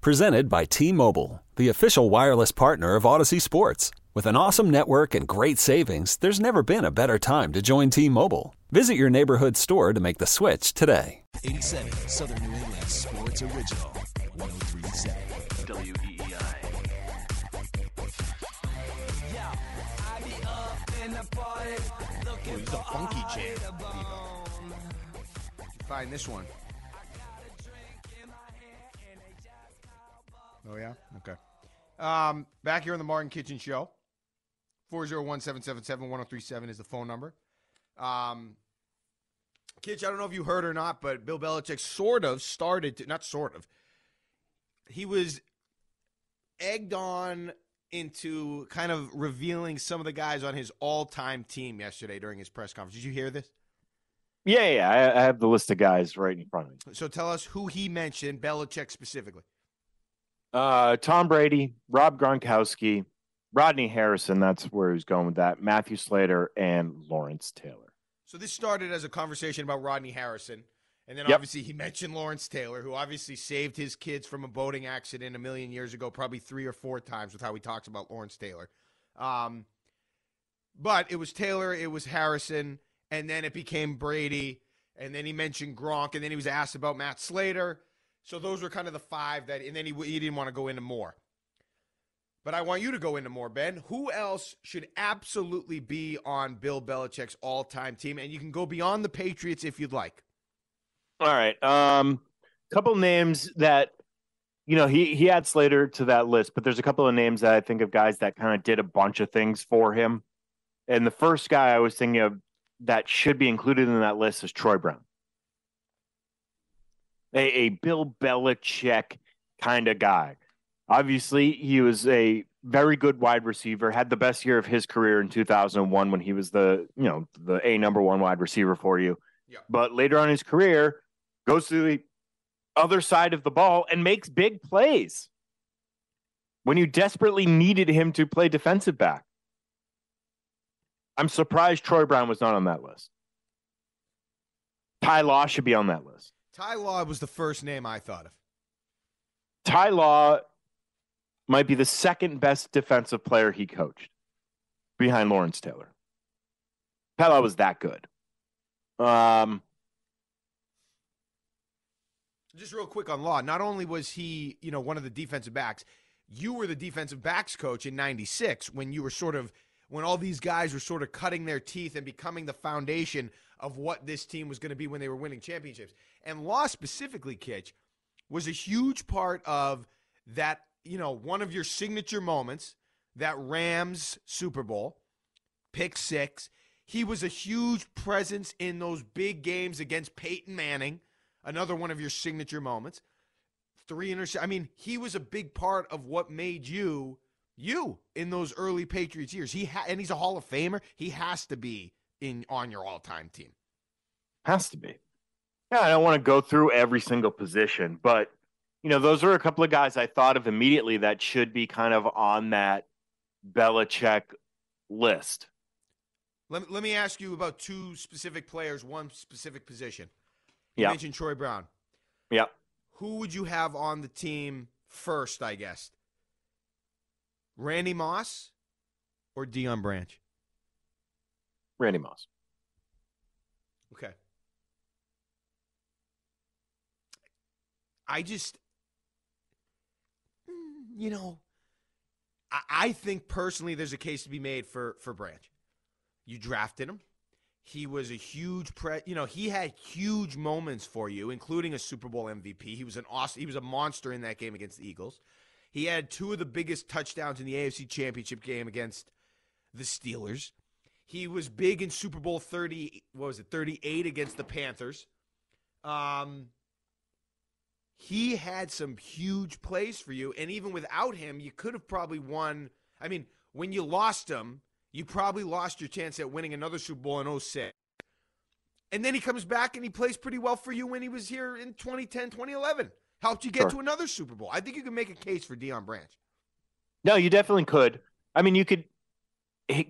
Presented by T Mobile, the official wireless partner of Audacy Sports. With an awesome network and great savings, there's never been a better time to join T Mobile. Visit your neighborhood store to make the switch today. 87 Southern New England Sports Original. 1037 WEEI. Ooh, this is a funky jam. Find this one. Oh yeah. Okay. Um, back here on the Mark and Kichen Show. 401-777-1037 is the phone number. Um, Kitch, I don't know if you heard or not, but Bill Belichick sort of started to not sort of. He was egged on into kind of revealing some of the guys on his all-time team yesterday during his press conference. Did you hear this? Yeah, yeah, I, I have the list of guys right in front of me. So tell us who he mentioned, Belichick specifically. Uh, Tom Brady, Rob Gronkowski, Rodney Harrison. That's where he's going with that. Matthew Slater and Lawrence Taylor. So this started as a conversation about Rodney Harrison, and then Yep. obviously he mentioned Lawrence Taylor, who obviously saved his kids from a boating accident a million years ago, probably three or four times with how he talks about Lawrence Taylor. Um, but it was Taylor, it was Harrison, and then it became Brady, and then he mentioned Gronk, and then he was asked about Matt Slater. So those were kind of the five that, and then he, he didn't want to go into more. But I want you to go into more, Ben. Who else should absolutely be on Bill Belichick's all-time team? And you can go beyond the Patriots if you'd like. All right. Um, couple names that you know he he had Slater to that list, but there's a couple of names that I think of guys that kind of did a bunch of things for him. And the first guy I was thinking of that should be included in that list is Troy Brown. A, a Bill Belichick kind of guy. Obviously, he was a very good wide receiver, had the best year of his career in 2001 when he was the, you know, the A number one wide receiver for you. Yeah. But later on in his career, goes to the other side of the ball and makes big plays when you desperately needed him to play defensive back. I'm surprised Troy Brown was not on that list. Ty Law should be on that list. Ty Law was the first name I thought of. Ty Law might be the second best defensive player he coached behind Lawrence Taylor. Ty Law was that good. Um, Just real quick on Law. Not only was he, you know, one of the defensive backs, you were the defensive backs coach in 96 when you were sort of when all these guys were sort of cutting their teeth and becoming the foundation of what this team was going to be when they were winning championships. And Law specifically, Kitch, was a huge part of that, you know, one of your signature moments, that Rams Super Bowl, pick six. He was a huge presence in those big games against Peyton Manning, another one of your signature moments. Three interceptions. I mean, he was a big part of what made you you in those early Patriots years. He ha- and he's a Hall of Famer. He has to be in on your all-time team. Has to be. Yeah, I don't want to go through every single position, but you know, those are a couple of guys I thought of immediately that should be kind of on that Belichick list. Let, me- let me ask you about two specific players, one specific position. You Yeah. mentioned Troy Brown. Yep. Who would you have on the team first, I guess? Randy Moss or Deion Branch? Randy Moss. Okay. I just, mm, you know, I, I think personally there's a case to be made for for Branch. You drafted him. He was a huge pre. You know, he had huge moments for you, including a Super Bowl MVP. He was an awesome. He was a monster in that game against the Eagles. He had two of the biggest touchdowns in the AFC Championship game against the Steelers. He was big in Super Bowl 30, what was it, 38 against the Panthers. Um, he had some huge plays for you. And even without him, you could have probably won. I mean, when you lost him, you probably lost your chance at winning another Super Bowl in 06. And then he comes back and he plays pretty well for you when he was here in 2010, 2011. Helped you get Sure. to another Super Bowl. I think you can make a case for Deion Branch. No, you definitely could. I mean, you could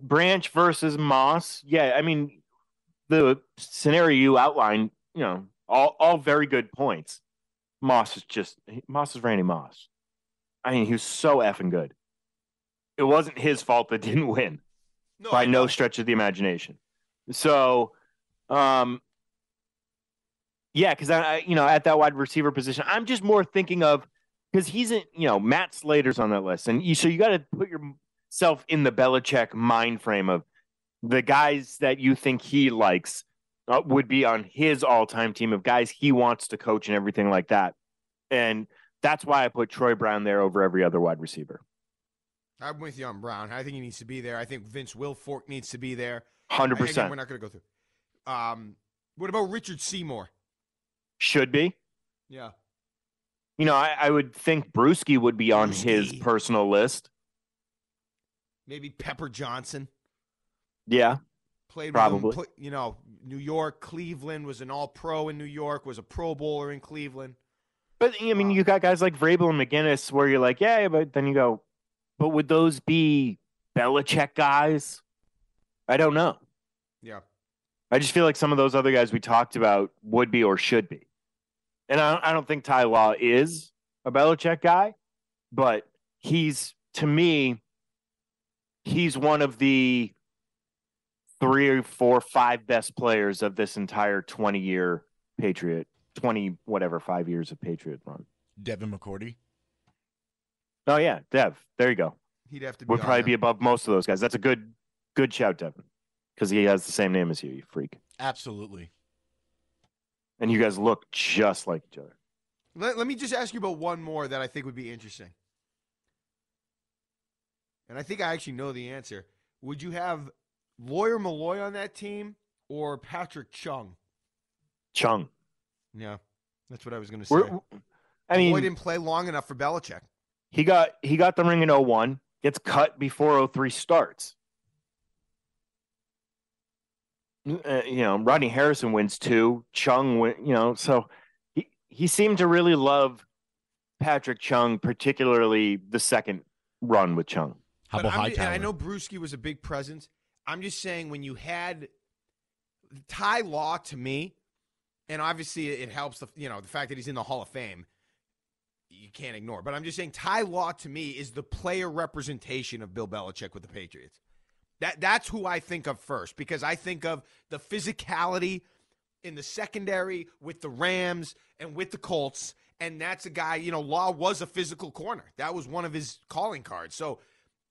Branch versus Moss. Yeah, I mean, the scenario you outlined, you know, all all very good points. Moss is just Moss is Randy Moss. I mean, he was so effing good. It wasn't his fault that didn't win No, by no stretch of the imagination. So, um, yeah, because I, I, you know, at that wide receiver position, I'm just more thinking of because he's in, you know, Matt Slater's on that list, and you, so you got to put yourself in the Belichick mind frame of the guys that you think he likes uh, would be on his all-time team of guys he wants to coach and everything like that, and that's why I put Troy Brown there over every other wide receiver. I'm with you on Brown. I think he needs to be there. I think Vince Wilfork needs to be there. Hundred Again, percent we're not going to go through. Um, what about Richard Seymour? should be. Yeah. You know, I, I would think Bruschi would be on his Bruschi. personal list. Maybe Pepper Johnson. Yeah. Played Probably. with him, you know, New York, Cleveland was an all pro in New York, was a pro bowler in Cleveland. But I mean, you um, got guys like Vrabel and McGinest where you're like, yeah, but then you go, but would those be Belichick guys? I don't know. Yeah. I just feel like some of those other guys we talked about would be or should be. And I, I don't think Ty Law is a Belichick guy, but he's, to me, he's one of the three or four, five best players of this entire 20 year Patriot, 20, whatever, five years of Patriot run. Devin McCourty. Oh, yeah, Dev. There you go. He'd have to be Would probably there. be above most of those guys. That's a good, good shout, Devin, because he has the same name as you, you freak. Absolutely. And you guys look just like each other. Let, let me just ask you about one more that I think would be interesting. And I think I actually know the answer. Would you have Lawyer Milloy on that team or Patrick Chung? Chung. Yeah, that's what I was going to say. We're, I Milloy mean, didn't play long enough for Belichick. he got he got the ring in 01, gets cut before 03 starts. Uh, you know, Rodney Harrison wins two. Chung win, you know, so he he seemed to really love Patrick Chung, particularly the second run with Chung. How But about I'm Hightower? and I know Bruschi was a big presence. I'm just saying when you had Ty Law to me, and obviously it helps the you know the fact that he's in the Hall of Fame. You can't ignore. But I'm just saying Ty Law to me is the player representation of Bill Belichick with the Patriots. That that's who I think of first because I think of the physicality in the secondary with the Rams and with the Colts. And that's a guy, you know, Law was a physical corner. That was one of his calling cards. So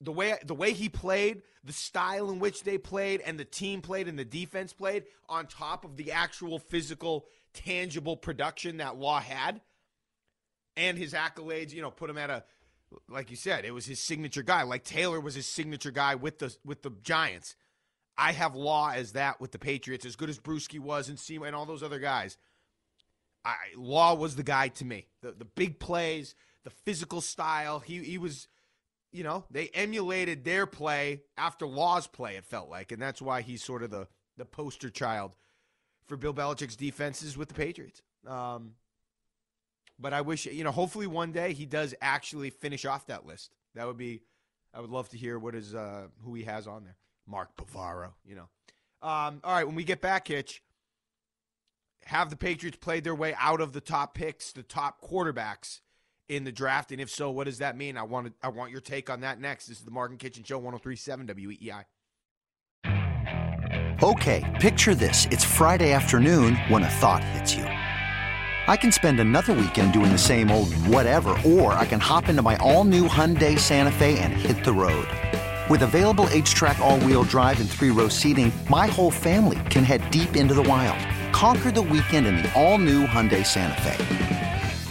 the way the way he played, the style in which they played, and the team played and the defense played, on top of the actual physical, tangible production that Law had, and his accolades, you know, put him at a like you said, it was his signature guy. Like Taylor was his signature guy with the with the Giants. I have Law as that with the Patriots, as good as Bruschi was and Seymour and all those other guys. I, Law was the guy to me. The the big plays, the physical style. He he was, you know, they emulated their play after Law's play. It felt like, and that's why he's sort of the the poster child for Bill Belichick's defenses with the Patriots. Um, but I wish, you know, hopefully one day he does actually finish off that list. That would be, I would love to hear what is uh, who he has on there. Mark Bavaro, you know. Um, all right, when we get back, Kitch, have the Patriots played their way out of the top picks, the top quarterbacks in the draft? And if so, what does that mean? I want to, I want your take on that next. This is the Mark and Kichen Show, 1037 WEEI. Okay, picture this. It's Friday afternoon when a thought hits you. I can spend another weekend doing the same old whatever, or I can hop into my all new Hyundai Santa Fe and hit the road. With available HTRAC, all wheel drive, and three row seating, my whole family can head deep into the wild. Conquer the weekend in the all new Hyundai Santa Fe.